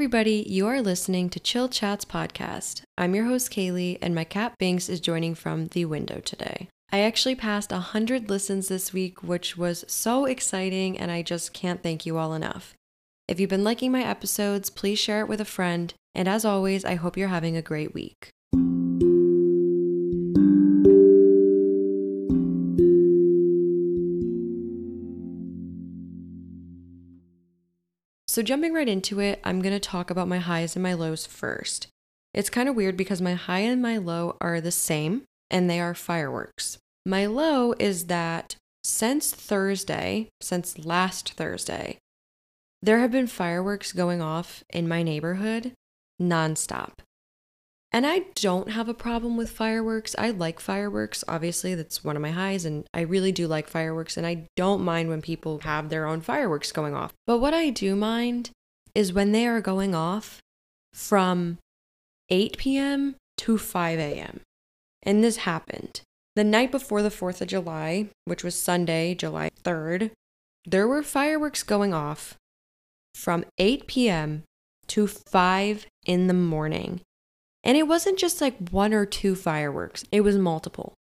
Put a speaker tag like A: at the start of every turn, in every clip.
A: everybody. You are listening to Chill Chats Podcast. I'm your host, Kaylee, and my cat Binks is joining from the window today. I actually passed 100 listens this week, which was so exciting, and I just can't thank you all enough. If you've been liking my episodes, please share it with a friend. And as always, I hope you're having a great week. So, jumping right into it, I'm going to talk about my highs and my lows first. It's kind of weird because my high and my low are the same, and they are fireworks. My low is that since Thursday, since last Thursday, there have been fireworks going off in my neighborhood nonstop. And I don't have a problem with fireworks. I like fireworks. Obviously, that's one of my highs, and I really do like fireworks. And I don't mind when people have their own fireworks going off. But what I do mind is when they are going off from 8 p.m. to 5 a.m. And this happened. The night before the 4th of July, which was Sunday, July 3rd, there were fireworks going off from 8 p.m. to 5 in the morning. And it wasn't just like one or two fireworks, it was multiple.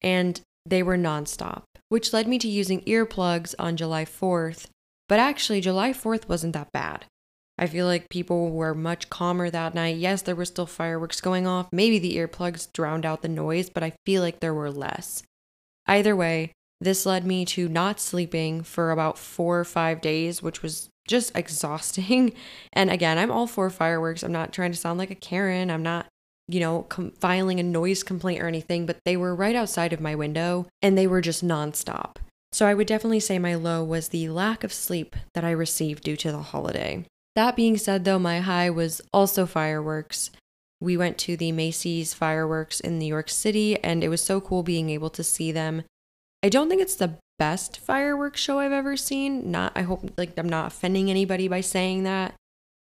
A: And they were nonstop, which led me to using earplugs on July 4th. But actually, July 4th wasn't that bad. I feel like people were much calmer that night. Yes, there were still fireworks going off. Maybe the earplugs drowned out the noise, but I feel like there were less. Either way, this led me to not sleeping for about four or five days, which was just exhausting. And again, I'm all for fireworks. I'm not trying to sound like a Karen. I'm not, you know, com- filing a noise complaint or anything, but they were right outside of my window and they were just nonstop. So I would definitely say my low was the lack of sleep that I received due to the holiday. That being said, though, my high was also fireworks. We went to the Macy's fireworks in New York City, and it was so cool being able to see them. I don't think it's the best fireworks show I've ever seen. Not, I hope, like, I'm not offending anybody by saying that,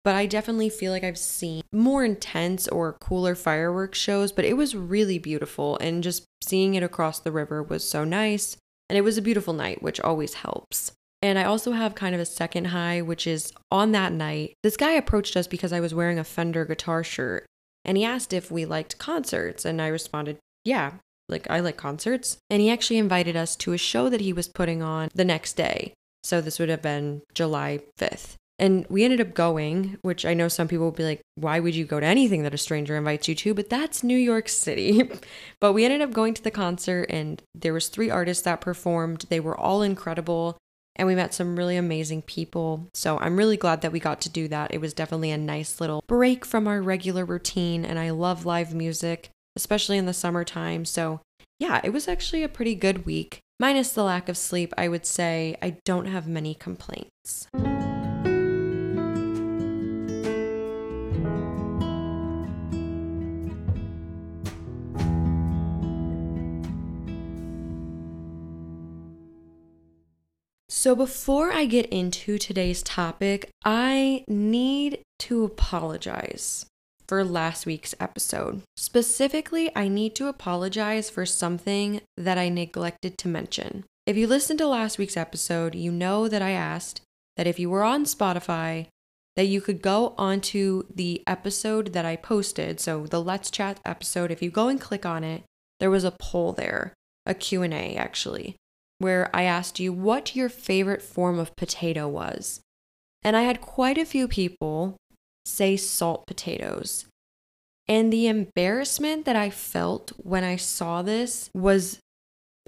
A: but I definitely feel like I've seen more intense or cooler fireworks shows, but it was really beautiful, and just seeing it across the river was so nice. And it was a beautiful night, which always helps. And I also have kind of a second high, which is on that night, this guy approached us because I was wearing a Fender guitar shirt and he asked if we liked concerts. And I responded, yeah, like I like concerts. And he actually invited us to a show that he was putting on the next day. So this would have been July 5th. And we ended up going, which I know some people will be like, why would you go to anything that a stranger invites you to? But that's New York City. but we ended up going to the concert and there was three artists that performed. They were all incredible and we met some really amazing people. So I'm really glad that we got to do that. It was definitely a nice little break from our regular routine and I love live music especially in the summertime. So, yeah, it was actually a pretty good week. Minus the lack of sleep, I would say I don't have many complaints. So, before I get into today's topic, I need to apologize for last week's episode. Specifically, I need to apologize for something that I neglected to mention. If you listened to last week's episode, you know that I asked that if you were on Spotify, that you could go onto the episode that I posted, so the Let's Chat episode, if you go and click on it, there was a poll there, a Q&A actually, where I asked you what your favorite form of potato was. And I had quite a few people say salt potatoes. And the embarrassment that I felt when I saw this was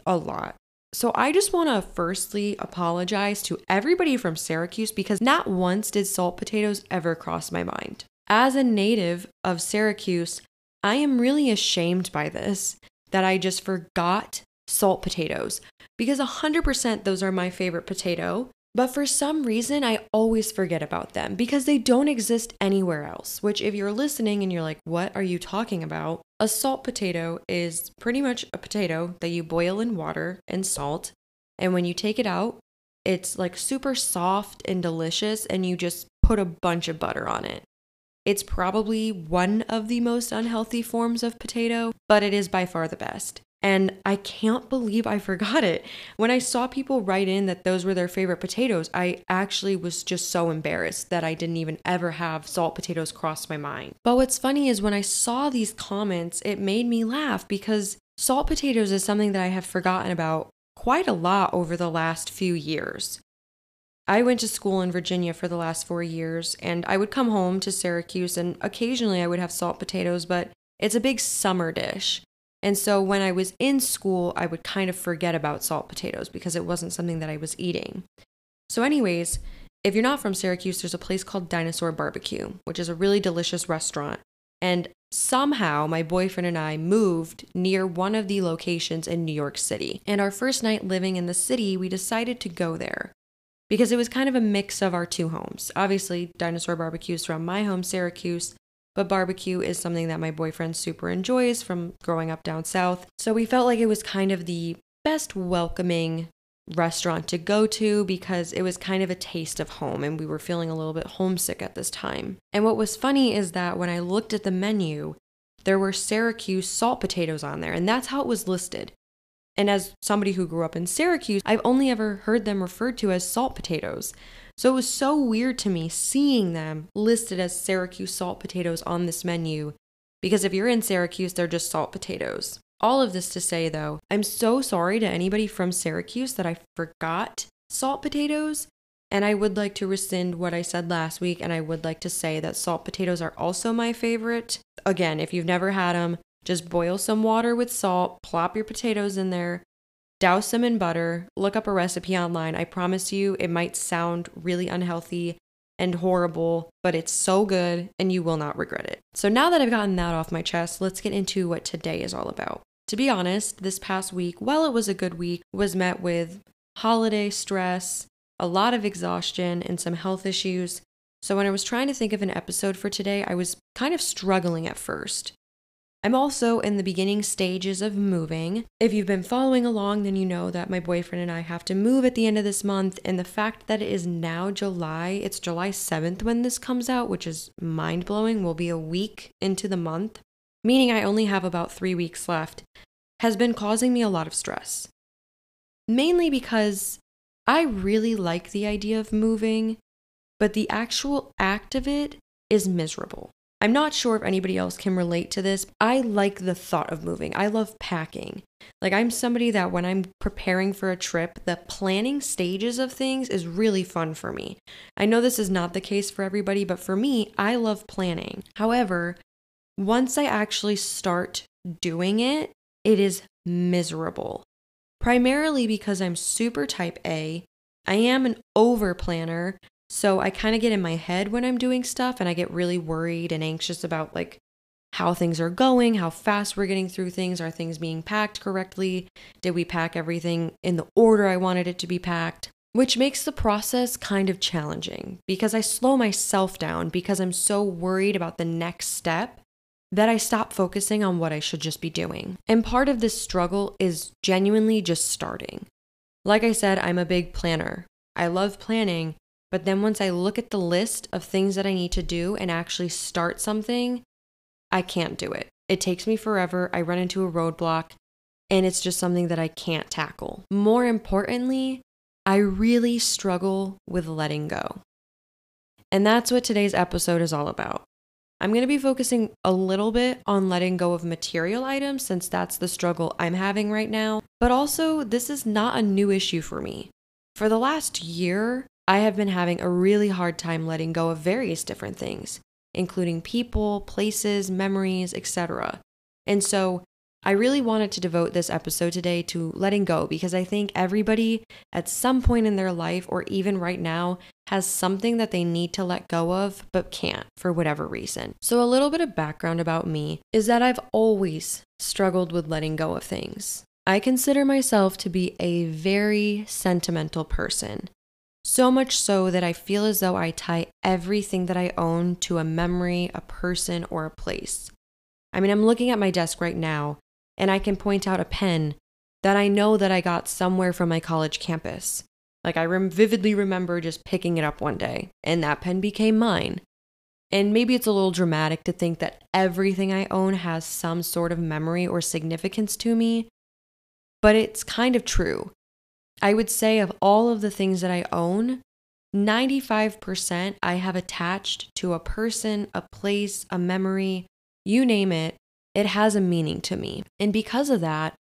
A: a lot. So I just want to firstly apologize to everybody from Syracuse because not once did salt potatoes ever cross my mind. As a native of Syracuse, I am really ashamed by this that I just forgot salt potatoes because 100% those are my favorite potato. But for some reason, I always forget about them because they don't exist anywhere else. Which, if you're listening and you're like, what are you talking about? A salt potato is pretty much a potato that you boil in water and salt. And when you take it out, it's like super soft and delicious, and you just put a bunch of butter on it. It's probably one of the most unhealthy forms of potato, but it is by far the best. And I can't believe I forgot it. When I saw people write in that those were their favorite potatoes, I actually was just so embarrassed that I didn't even ever have salt potatoes cross my mind. But what's funny is when I saw these comments, it made me laugh because salt potatoes is something that I have forgotten about quite a lot over the last few years. I went to school in Virginia for the last four years, and I would come home to Syracuse, and occasionally I would have salt potatoes, but it's a big summer dish. And so when I was in school, I would kind of forget about salt potatoes because it wasn't something that I was eating. So, anyways, if you're not from Syracuse, there's a place called Dinosaur Barbecue, which is a really delicious restaurant. And somehow my boyfriend and I moved near one of the locations in New York City. And our first night living in the city, we decided to go there because it was kind of a mix of our two homes. Obviously, Dinosaur Barbecue is from my home, Syracuse, but barbecue is something that my boyfriend super enjoys from growing up down south. So we felt like it was kind of the best welcoming restaurant to go to because it was kind of a taste of home and we were feeling a little bit homesick at this time. And what was funny is that when I looked at the menu, there were Syracuse salt potatoes on there, and that's how it was listed. And as somebody who grew up in Syracuse, I've only ever heard them referred to as salt potatoes. So it was so weird to me seeing them listed as Syracuse salt potatoes on this menu because if you're in Syracuse, they're just salt potatoes. All of this to say, though, I'm so sorry to anybody from Syracuse that I forgot salt potatoes. And I would like to rescind what I said last week, and I would like to say that salt potatoes are also my favorite. Again, if you've never had them, just boil some water with salt, plop your potatoes in there, douse them in butter, look up a recipe online. I promise you, it might sound really unhealthy and horrible, but it's so good and you will not regret it. So now that I've gotten that off my chest, let's get into what today is all about. To be honest, this past week, while it was a good week, was met with holiday stress, a lot of exhaustion, and some health issues. So when I was trying to think of an episode for today, I was kind of struggling at first. I'm also in the beginning stages of moving. If you've been following along, then you know that my boyfriend and I have to move at the end of this month. And the fact that it is now July, it's July 7th when this comes out, which is mind blowing, will be a week into the month, meaning I only have about three weeks left, has been causing me a lot of stress. Mainly because I really like the idea of moving, but the actual act of it is miserable. I'm not sure if anybody else can relate to this. I like the thought of moving. I love packing. Like, I'm somebody that when I'm preparing for a trip, the planning stages of things is really fun for me. I know this is not the case for everybody, but for me, I love planning. However, once I actually start doing it, it is miserable. Primarily because I'm super type A. I am an over planner. So I kind of get in my head when I'm doing stuff and I get really worried and anxious about like how things are going, how fast we're getting through things, are things being packed correctly? Did we pack everything in the order I wanted it to be packed? Which makes the process kind of challenging because I slow myself down because I'm so worried about the next step that I stop focusing on what I should just be doing. And part of this struggle is genuinely just starting. Like I said, I'm a big planner. I love planning, but then once I look at the list of things that I need to do and actually start something, I can't do it. It takes me forever. I run into a roadblock and it's just something that I can't tackle. More importantly, I really struggle with letting go. And that's what today's episode is all about. I'm going to be focusing a little bit on letting go of material items since that's the struggle I'm having right now. But also, this is not a new issue for me. For the last year, I have been having a really hard time letting go of various different things, including people, places, memories, etc. And so I really wanted to devote this episode today to letting go because I think everybody at some point in their life or even right now has something that they need to let go of but can't for whatever reason. So, a little bit of background about me is that I've always struggled with letting go of things. I consider myself to be a very sentimental person. So much so that I feel as though I tie everything that I own to a memory, a person, or a place. I mean, I'm looking at my desk right now and I can point out a pen that I know that I got somewhere from my college campus. Like I rem- vividly remember just picking it up one day and that pen became mine. And maybe it's a little dramatic to think that everything I own has some sort of memory or significance to me, but it's kind of true. I would say of all of the things that I own, 95% I have attached to a person, a place, a memory, you name it, it has a meaning to me. And because of that,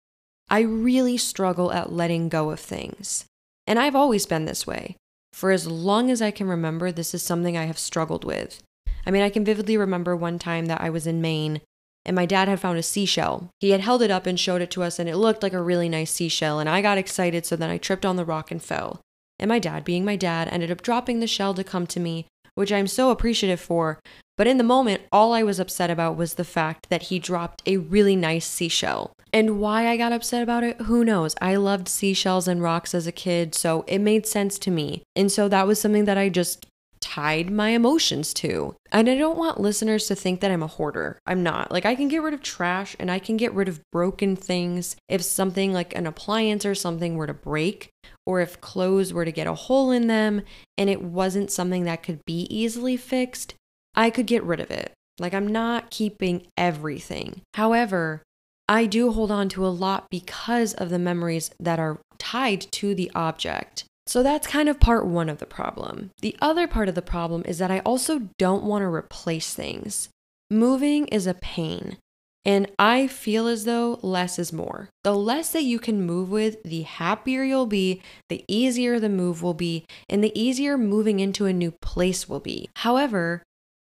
A: I really struggle at letting go of things. And I've always been this way. For as long as I can remember, this is something I have struggled with. I mean, I can vividly remember one time that I was in Maine and my dad had found a seashell. He had held it up and showed it to us, and it looked like a really nice seashell. And I got excited, so then I tripped on the rock and fell. And my dad, being my dad, ended up dropping the shell to come to me, which I'm so appreciative for. But in the moment, all I was upset about was the fact that he dropped a really nice seashell. And why I got upset about it, who knows? I loved seashells and rocks as a kid, so it made sense to me. And so that was something that I just tied my emotions to. And I don't want listeners to think that I'm a hoarder. I'm not. Like, I can get rid of trash and I can get rid of broken things if something like an appliance or something were to break, or if clothes were to get a hole in them and it wasn't something that could be easily fixed, I could get rid of it. Like, I'm not keeping everything. However, I do hold on to a lot because of the memories that are tied to the object. So that's kind of part one of the problem. The other part of the problem is that I also don't want to replace things. Moving is a pain. And I feel as though less is more. The less that you can move with, the happier you'll be, the easier the move will be, and the easier moving into a new place will be. However,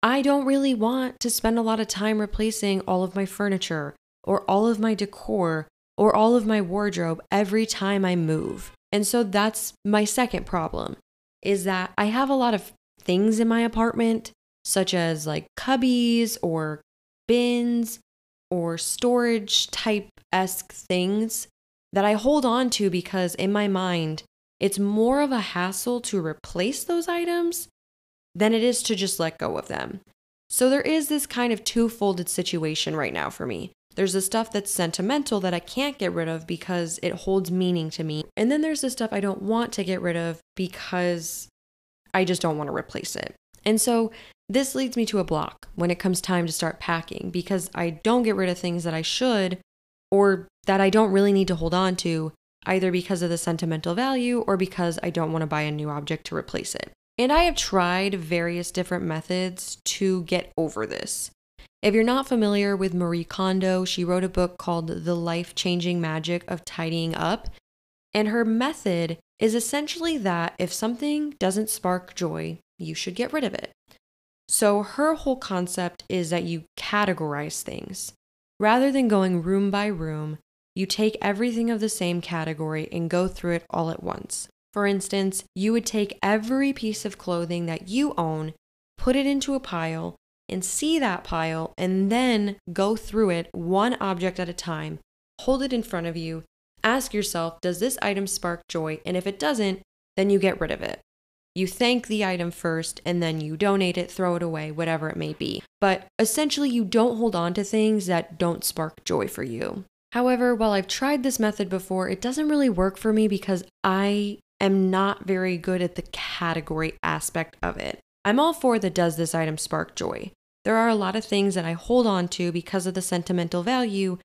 A: I don't really want to spend a lot of time replacing all of my furniture or all of my decor or all of my wardrobe every time I move. And so that's my second problem is that I have a lot of things in my apartment, such as like cubbies or bins or storage type esque things that I hold on to because in my mind, it's more of a hassle to replace those items than it is to just let go of them. So there is this kind of two folded situation right now for me. There's the stuff that's sentimental that I can't get rid of because it holds meaning to me. And then there's the stuff I don't want to get rid of because I just don't want to replace it. And so this leads me to a block when it comes time to start packing because I don't get rid of things that I should or that I don't really need to hold on to, either because of the sentimental value or because I don't want to buy a new object to replace it. And I have tried various different methods to get over this. If you're not familiar with Marie Kondo, she wrote a book called The Life Changing Magic of Tidying Up. And her method is essentially that if something doesn't spark joy, you should get rid of it. So her whole concept is that you categorize things. Rather than going room by room, you take everything of the same category and go through it all at once. For instance, you would take every piece of clothing that you own, put it into a pile, and see that pile and then go through it one object at a time. Hold it in front of you. Ask yourself, does this item spark joy? And if it doesn't, then you get rid of it. You thank the item first and then you donate it, throw it away, whatever it may be. But essentially, you don't hold on to things that don't spark joy for you. However, while I've tried this method before, it doesn't really work for me because I am not very good at the category aspect of it. I'm all for the does this item spark joy. There are a lot of things that I hold on to because of the sentimental value,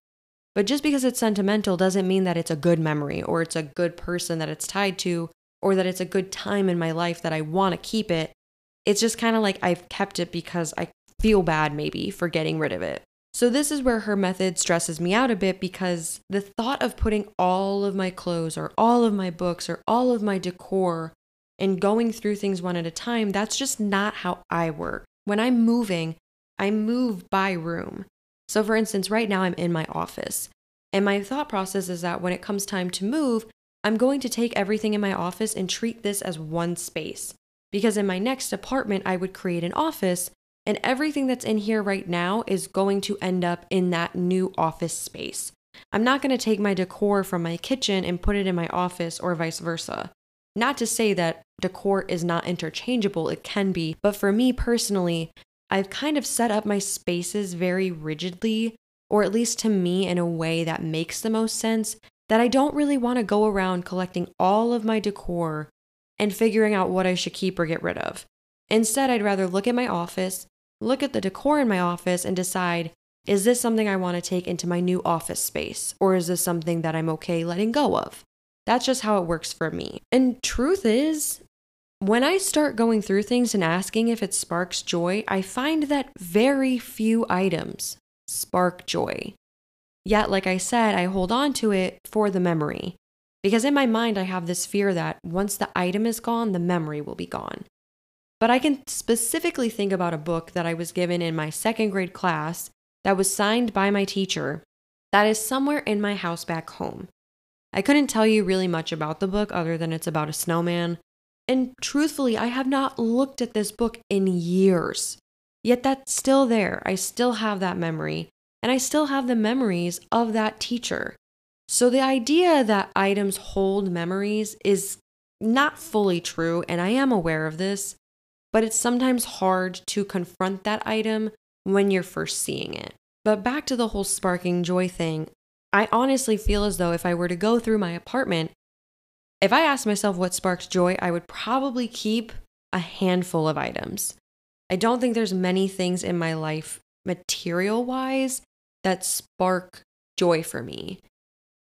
A: but just because it's sentimental doesn't mean that it's a good memory or it's a good person that it's tied to or that it's a good time in my life that I want to keep it. It's just kind of like I've kept it because I feel bad maybe for getting rid of it. So, this is where her method stresses me out a bit because the thought of putting all of my clothes or all of my books or all of my decor and going through things one at a time, that's just not how I work. When I'm moving, I move by room. So, for instance, right now I'm in my office, and my thought process is that when it comes time to move, I'm going to take everything in my office and treat this as one space. Because in my next apartment, I would create an office, and everything that's in here right now is going to end up in that new office space. I'm not going to take my decor from my kitchen and put it in my office or vice versa. Not to say that decor is not interchangeable, it can be, but for me personally, I've kind of set up my spaces very rigidly, or at least to me in a way that makes the most sense, that I don't really want to go around collecting all of my decor and figuring out what I should keep or get rid of. Instead, I'd rather look at my office, look at the decor in my office, and decide Is this something I want to take into my new office space? Or is this something that I'm okay letting go of? That's just how it works for me. And truth is, when I start going through things and asking if it sparks joy, I find that very few items spark joy. Yet, like I said, I hold on to it for the memory. Because in my mind, I have this fear that once the item is gone, the memory will be gone. But I can specifically think about a book that I was given in my second grade class that was signed by my teacher that is somewhere in my house back home. I couldn't tell you really much about the book other than it's about a snowman. And truthfully, I have not looked at this book in years. Yet that's still there. I still have that memory, and I still have the memories of that teacher. So the idea that items hold memories is not fully true, and I am aware of this, but it's sometimes hard to confront that item when you're first seeing it. But back to the whole sparking joy thing, I honestly feel as though if I were to go through my apartment, if I asked myself what sparks joy, I would probably keep a handful of items. I don't think there's many things in my life, material wise, that spark joy for me.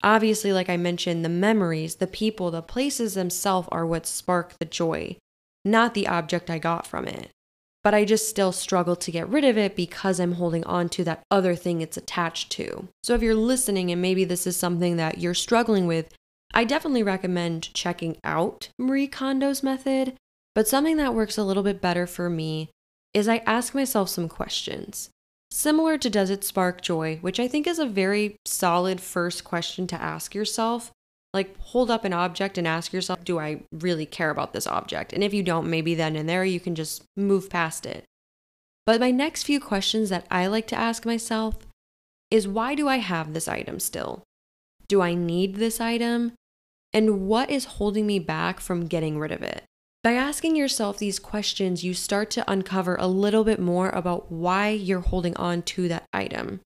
A: Obviously, like I mentioned, the memories, the people, the places themselves are what spark the joy, not the object I got from it. But I just still struggle to get rid of it because I'm holding on to that other thing it's attached to. So if you're listening and maybe this is something that you're struggling with, I definitely recommend checking out Marie Kondo's method. But something that works a little bit better for me is I ask myself some questions. Similar to Does It Spark Joy, which I think is a very solid first question to ask yourself. Like, hold up an object and ask yourself, Do I really care about this object? And if you don't, maybe then and there you can just move past it. But my next few questions that I like to ask myself is Why do I have this item still? Do I need this item? And what is holding me back from getting rid of it? By asking yourself these questions, you start to uncover a little bit more about why you're holding on to that item.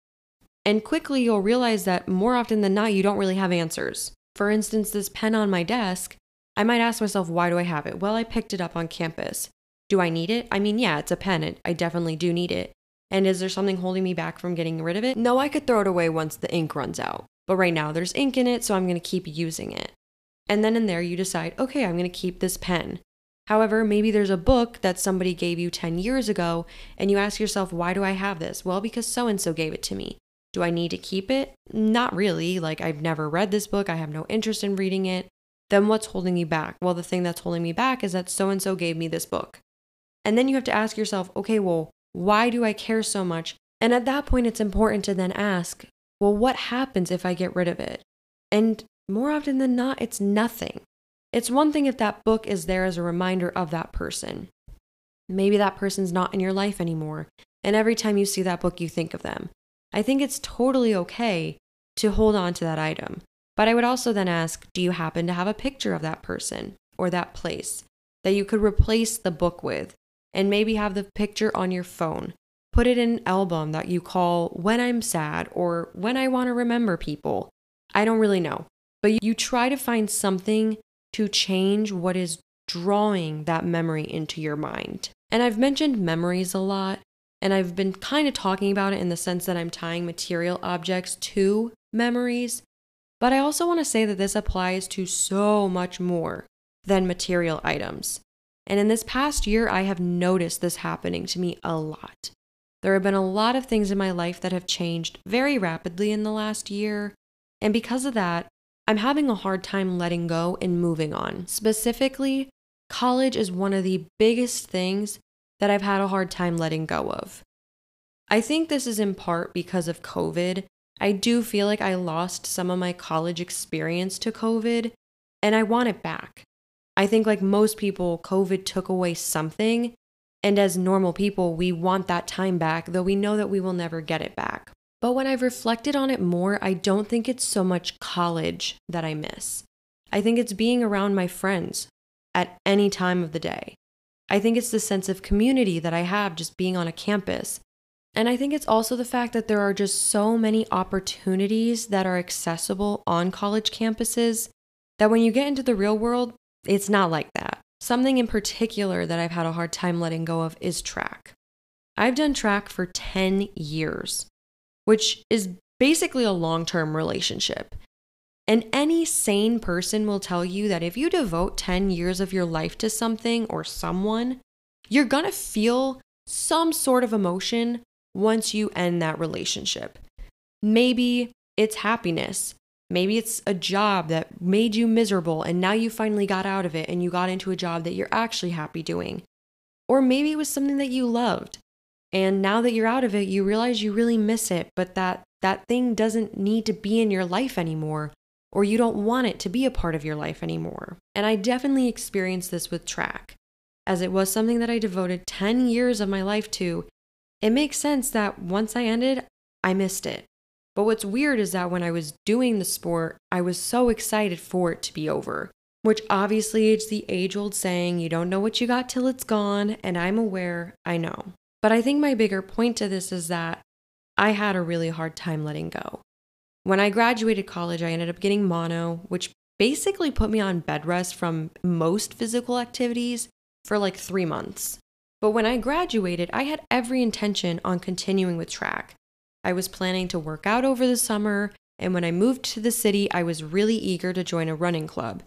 A: And quickly, you'll realize that more often than not, you don't really have answers. For instance, this pen on my desk, I might ask myself, why do I have it? Well, I picked it up on campus. Do I need it? I mean, yeah, it's a pen. I definitely do need it. And is there something holding me back from getting rid of it? No, I could throw it away once the ink runs out. But right now, there's ink in it, so I'm going to keep using it. And then in there, you decide, okay, I'm going to keep this pen. However, maybe there's a book that somebody gave you 10 years ago, and you ask yourself, why do I have this? Well, because so and so gave it to me. Do I need to keep it? Not really. Like, I've never read this book, I have no interest in reading it. Then what's holding you back? Well, the thing that's holding me back is that so and so gave me this book. And then you have to ask yourself, okay, well, why do I care so much? And at that point, it's important to then ask, well, what happens if I get rid of it? And more often than not, it's nothing. It's one thing if that book is there as a reminder of that person. Maybe that person's not in your life anymore, and every time you see that book, you think of them. I think it's totally okay to hold on to that item. But I would also then ask do you happen to have a picture of that person or that place that you could replace the book with and maybe have the picture on your phone? Put it in an album that you call When I'm Sad or When I Want to Remember People. I don't really know. But you try to find something to change what is drawing that memory into your mind. And I've mentioned memories a lot, and I've been kind of talking about it in the sense that I'm tying material objects to memories. But I also want to say that this applies to so much more than material items. And in this past year, I have noticed this happening to me a lot. There have been a lot of things in my life that have changed very rapidly in the last year. And because of that, I'm having a hard time letting go and moving on. Specifically, college is one of the biggest things that I've had a hard time letting go of. I think this is in part because of COVID. I do feel like I lost some of my college experience to COVID, and I want it back. I think, like most people, COVID took away something. And as normal people, we want that time back, though we know that we will never get it back. But when I've reflected on it more, I don't think it's so much college that I miss. I think it's being around my friends at any time of the day. I think it's the sense of community that I have just being on a campus. And I think it's also the fact that there are just so many opportunities that are accessible on college campuses that when you get into the real world, it's not like that. Something in particular that I've had a hard time letting go of is track. I've done track for 10 years. which is basically a long term relationship. And any sane person will tell you that if you devote 10 years of your life to something or someone, you're gonna feel some sort of emotion once you end that relationship. Maybe it's happiness. Maybe it's a job that made you miserable and now you finally got out of it and you got into a job that you're actually happy doing. Or maybe it was something that you loved. And now that you're out of it, you realize you really miss it, but that that thing doesn't need to be in your life anymore or you don't want it to be a part of your life anymore. And I definitely experienced this with track. As it was something that I devoted 10 years of my life to, it makes sense that once I ended, I missed it. But what's weird is that when I was doing the sport, I was so excited for it to be over. Which obviously is the age old saying, you don't know what you got till it's gone, and I'm aware, I know. But I think my bigger point to this is that I had a really hard time letting go. When I graduated college, I ended up getting mono, which basically put me on bed rest from most physical activities for like three months. But when I graduated, I had every intention on continuing with track. I was planning to work out over the summer, and when I moved to the city, I was really eager to join a running club.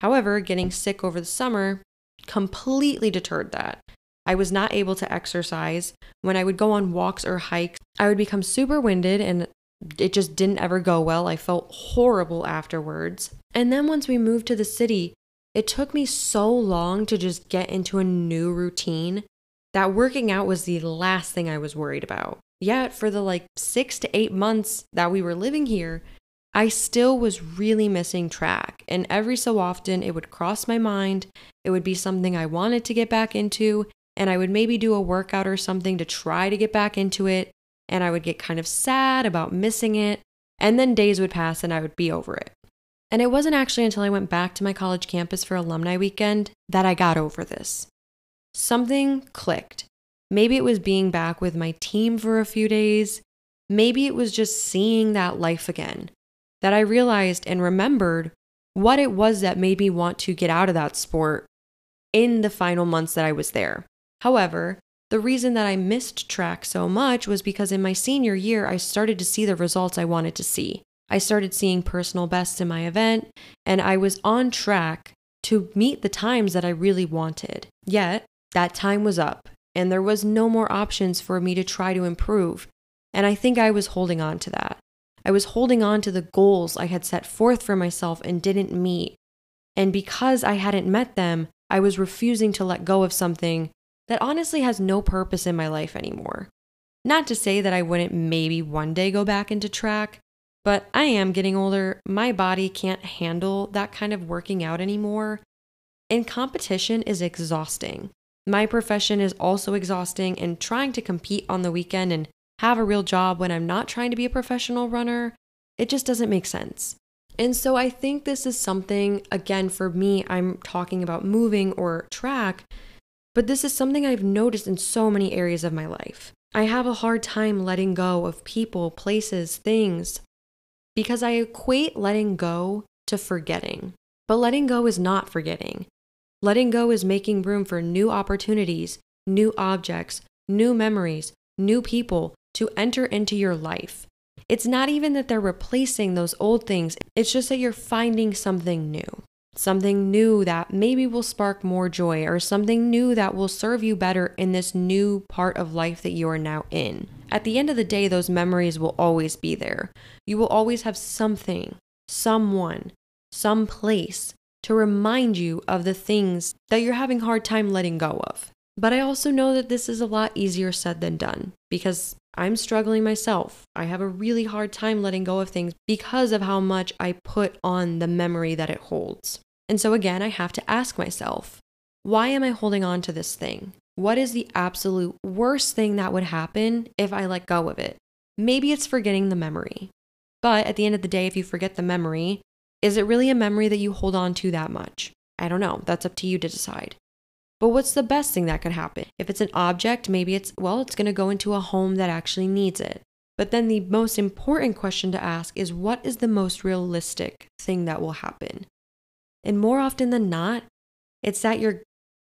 A: However, getting sick over the summer completely deterred that. I was not able to exercise. When I would go on walks or hikes, I would become super winded and it just didn't ever go well. I felt horrible afterwards. And then once we moved to the city, it took me so long to just get into a new routine that working out was the last thing I was worried about. Yet, for the like six to eight months that we were living here, I still was really missing track. And every so often, it would cross my mind. It would be something I wanted to get back into. And I would maybe do a workout or something to try to get back into it. And I would get kind of sad about missing it. And then days would pass and I would be over it. And it wasn't actually until I went back to my college campus for alumni weekend that I got over this. Something clicked. Maybe it was being back with my team for a few days. Maybe it was just seeing that life again. That I realized and remembered what it was that made me want to get out of that sport in the final months that I was there. However, the reason that I missed track so much was because in my senior year, I started to see the results I wanted to see. I started seeing personal bests in my event, and I was on track to meet the times that I really wanted. Yet, that time was up, and there was no more options for me to try to improve. And I think I was holding on to that. I was holding on to the goals I had set forth for myself and didn't meet. And because I hadn't met them, I was refusing to let go of something that honestly has no purpose in my life anymore. Not to say that I wouldn't maybe one day go back into track, but I am getting older. My body can't handle that kind of working out anymore. And competition is exhausting. My profession is also exhausting, and trying to compete on the weekend and have a real job when I'm not trying to be a professional runner, it just doesn't make sense. And so I think this is something, again, for me, I'm talking about moving or track, but this is something I've noticed in so many areas of my life. I have a hard time letting go of people, places, things, because I equate letting go to forgetting. But letting go is not forgetting. Letting go is making room for new opportunities, new objects, new memories, new people to enter into your life. It's not even that they're replacing those old things, it's just that you're finding something new. Something new that maybe will spark more joy, or something new that will serve you better in this new part of life that you are now in. At the end of the day, those memories will always be there. You will always have something, someone, some place to remind you of the things that you're having hard time letting go of. But I also know that this is a lot easier said than done because I'm struggling myself. I have a really hard time letting go of things because of how much I put on the memory that it holds. And so again, I have to ask myself, why am I holding on to this thing? What is the absolute worst thing that would happen if I let go of it? Maybe it's forgetting the memory. But at the end of the day, if you forget the memory, is it really a memory that you hold on to that much? I don't know. That's up to you to decide. But what's the best thing that could happen? If it's an object, maybe it's, well, it's going to go into a home that actually needs it. But then the most important question to ask is what is the most realistic thing that will happen? And more often than not, it's that you're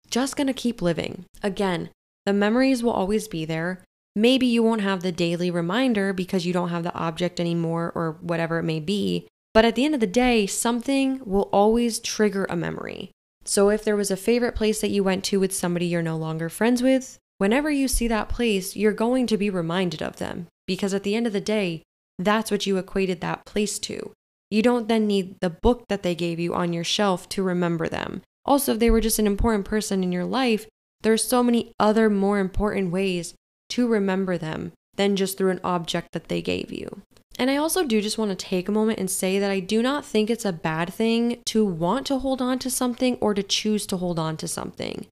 A: just going to keep living. Again, the memories will always be there. Maybe you won't have the daily reminder because you don't have the object anymore or whatever it may be. But at the end of the day, something will always trigger a memory. So if there was a favorite place that you went to with somebody you're no longer friends with, whenever you see that place, you're going to be reminded of them because at the end of the day, that's what you equated that place to. You don't then need the book that they gave you on your shelf to remember them. Also, if they were just an important person in your life, there's so many other more important ways to remember them than just through an object that they gave you. And I also do just want to take a moment and say that I do not think it's a bad thing to want to hold on to something or to choose to hold on to something.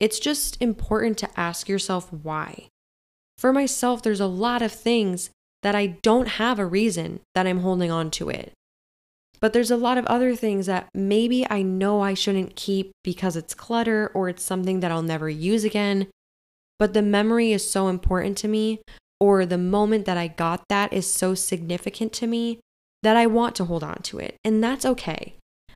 A: It's just important to ask yourself why. For myself, there's a lot of things that I don't have a reason that I'm holding on to it. But there's a lot of other things that maybe I know I shouldn't keep because it's clutter or it's something that I'll never use again. But the memory is so important to me, or the moment that I got that is so significant to me that I want to hold on to it. And that's okay.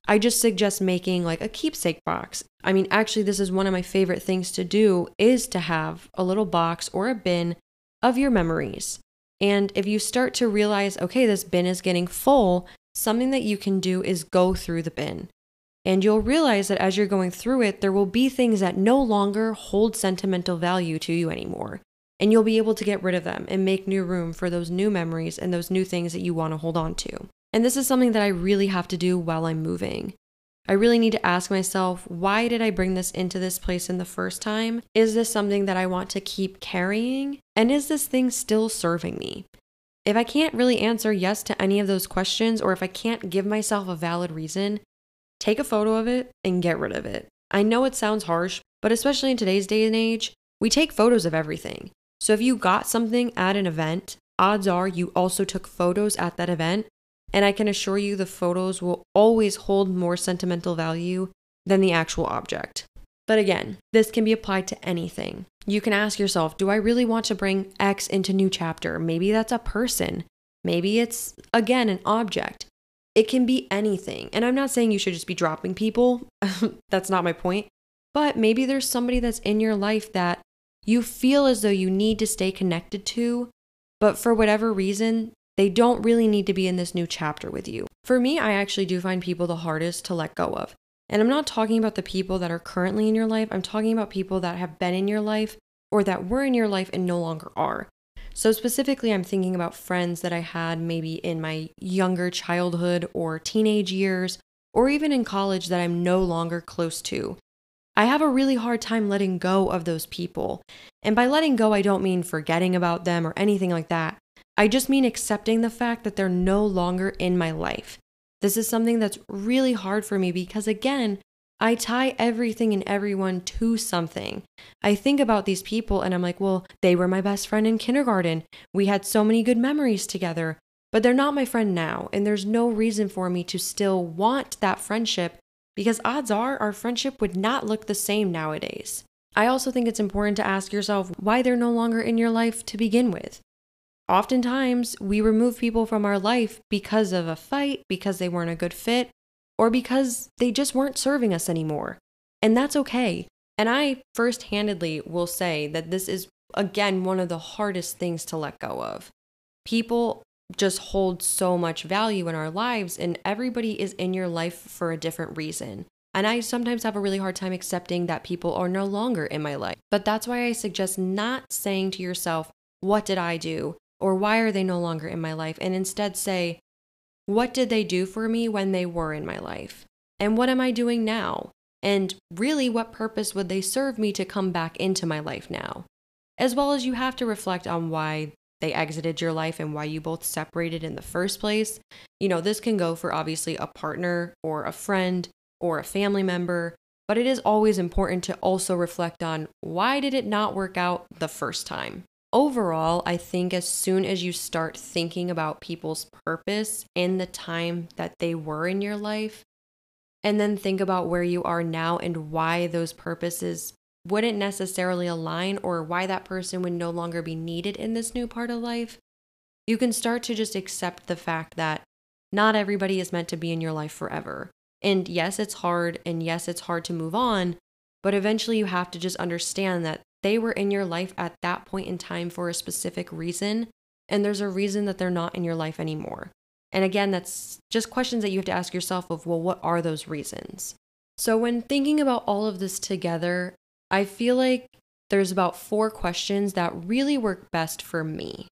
A: I just suggest making like a keepsake box. I mean, actually this is one of my favorite things to do is to have a little box or a bin of your memories. And if you start to realize, okay, this bin is getting full, something that you can do is go through the bin. And you'll realize that as you're going through it, there will be things that no longer hold sentimental value to you anymore. And you'll be able to get rid of them and make new room for those new memories and those new things that you want to hold on to. And this is something that I really have to do while I'm moving. I really need to ask myself, why did I bring this into this place in the first time? Is this something that I want to keep carrying? And is this thing still serving me? If I can't really answer yes to any of those questions, or if I can't give myself a valid reason, take a photo of it and get rid of it. I know it sounds harsh, but especially in today's day and age, we take photos of everything. So if you got something at an event, odds are you also took photos at that event. And I can assure you the photos will always hold more sentimental value than the actual object. But again, this can be applied to anything. You can ask yourself, do I really want to bring X into new chapter? Maybe that's a person. Maybe it's again an object. It can be anything. And I'm not saying you should just be dropping people. that's not my point. But maybe there's somebody that's in your life that you feel as though you need to stay connected to, but for whatever reason, they don't really need to be in this new chapter with you. For me, I actually do find people the hardest to let go of. And I'm not talking about the people that are currently in your life, I'm talking about people that have been in your life or that were in your life and no longer are. So, specifically, I'm thinking about friends that I had maybe in my younger childhood or teenage years, or even in college that I'm no longer close to. I have a really hard time letting go of those people. And by letting go, I don't mean forgetting about them or anything like that. I just mean accepting the fact that they're no longer in my life. This is something that's really hard for me because, again, I tie everything and everyone to something. I think about these people and I'm like, well, they were my best friend in kindergarten. We had so many good memories together, but they're not my friend now. And there's no reason for me to still want that friendship because odds are our friendship would not look the same nowadays. I also think it's important to ask yourself why they're no longer in your life to begin with. Oftentimes, we remove people from our life because of a fight, because they weren't a good fit, or because they just weren't serving us anymore. And that's okay. And I first handedly will say that this is, again, one of the hardest things to let go of. People just hold so much value in our lives, and everybody is in your life for a different reason. And I sometimes have a really hard time accepting that people are no longer in my life. But that's why I suggest not saying to yourself, What did I do? Or why are they no longer in my life? And instead say, what did they do for me when they were in my life? And what am I doing now? And really, what purpose would they serve me to come back into my life now? As well as you have to reflect on why they exited your life and why you both separated in the first place. You know, this can go for obviously a partner or a friend or a family member, but it is always important to also reflect on why did it not work out the first time? Overall, I think as soon as you start thinking about people's purpose in the time that they were in your life, and then think about where you are now and why those purposes wouldn't necessarily align or why that person would no longer be needed in this new part of life, you can start to just accept the fact that not everybody is meant to be in your life forever. And yes, it's hard, and yes, it's hard to move on, but eventually you have to just understand that they were in your life at that point in time for a specific reason, and there's a reason that they're not in your life anymore. And again, that's just questions that you have to ask yourself of, well, what are those reasons? So when thinking about all of this together, I feel like there's about four questions that really work best for me.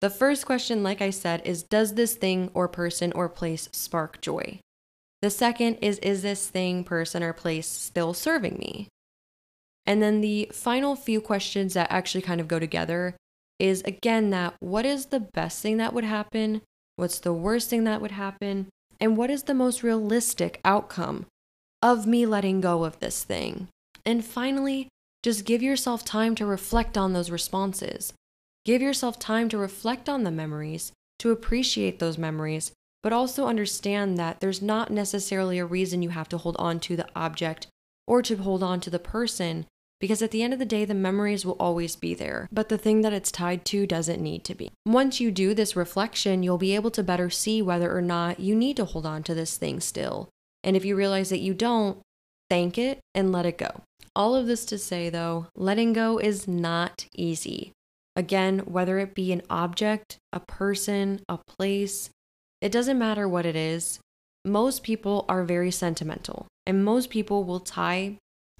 A: The first question, like I said, is Does this thing or person or place spark joy? The second is Is this thing, person, or place still serving me? And then the final few questions that actually kind of go together is again that what is the best thing that would happen? What's the worst thing that would happen? And what is the most realistic outcome of me letting go of this thing? And finally, just give yourself time to reflect on those responses. Give yourself time to reflect on the memories, to appreciate those memories, but also understand that there's not necessarily a reason you have to hold on to the object or to hold on to the person, because at the end of the day, the memories will always be there, but the thing that it's tied to doesn't need to be. Once you do this reflection, you'll be able to better see whether or not you need to hold on to this thing still. And if you realize that you don't, thank it and let it go. All of this to say, though, letting go is not easy. Again, whether it be an object, a person, a place, it doesn't matter what it is. Most people are very sentimental, and most people will tie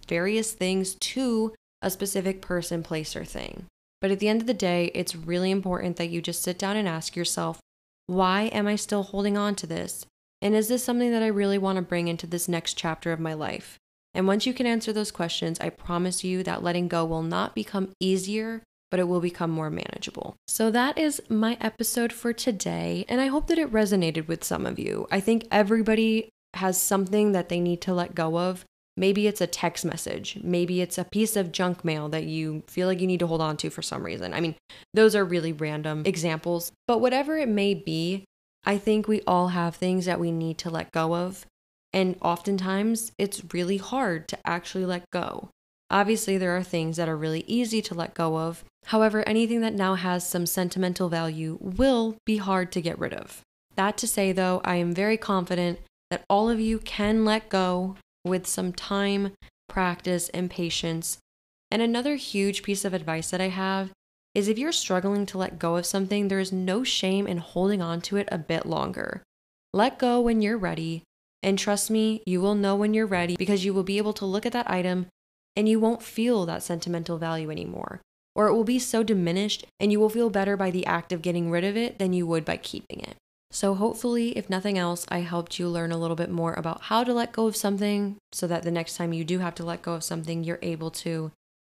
A: various things to a specific person, place, or thing. But at the end of the day, it's really important that you just sit down and ask yourself, why am I still holding on to this? And is this something that I really want to bring into this next chapter of my life? And once you can answer those questions, I promise you that letting go will not become easier, but it will become more manageable. So that is my episode for today. And I hope that it resonated with some of you. I think everybody has something that they need to let go of. Maybe it's a text message. Maybe it's a piece of junk mail that you feel like you need to hold on to for some reason. I mean, those are really random examples. But whatever it may be, I think we all have things that we need to let go of. And oftentimes, it's really hard to actually let go. Obviously, there are things that are really easy to let go of. However, anything that now has some sentimental value will be hard to get rid of. That to say, though, I am very confident that all of you can let go with some time, practice, and patience. And another huge piece of advice that I have is if you're struggling to let go of something, there is no shame in holding on to it a bit longer. Let go when you're ready and trust me, you will know when you're ready because you will be able to look at that item and you won't feel that sentimental value anymore. Or it will be so diminished and you will feel better by the act of getting rid of it than you would by keeping it. So, hopefully, if nothing else, I helped you learn a little bit more about how to let go of something so that the next time you do have to let go of something, you're able to.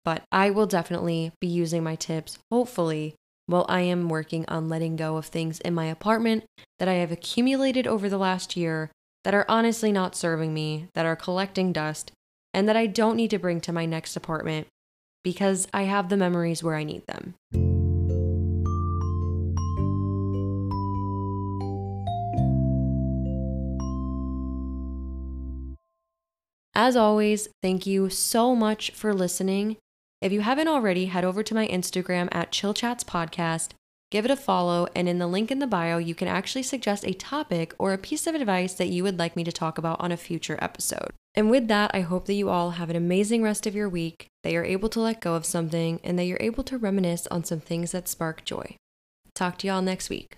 A: But I will definitely be using my tips, hopefully, while I am working on letting go of things in my apartment that I have accumulated over the last year that are honestly not serving me, that are collecting dust, and that I don't need to bring to my next apartment because I have the memories where I need them. As always, thank you so much for listening. If you haven't already, head over to my Instagram at Chill Chats Podcast Give it a follow, and in the link in the bio, you can actually suggest a topic or a piece of advice that you would like me to talk about on a future episode. And with that, I hope that you all have an amazing rest of your week, that you're able to let go of something, and that you're able to reminisce on some things that spark joy. Talk to y'all next week.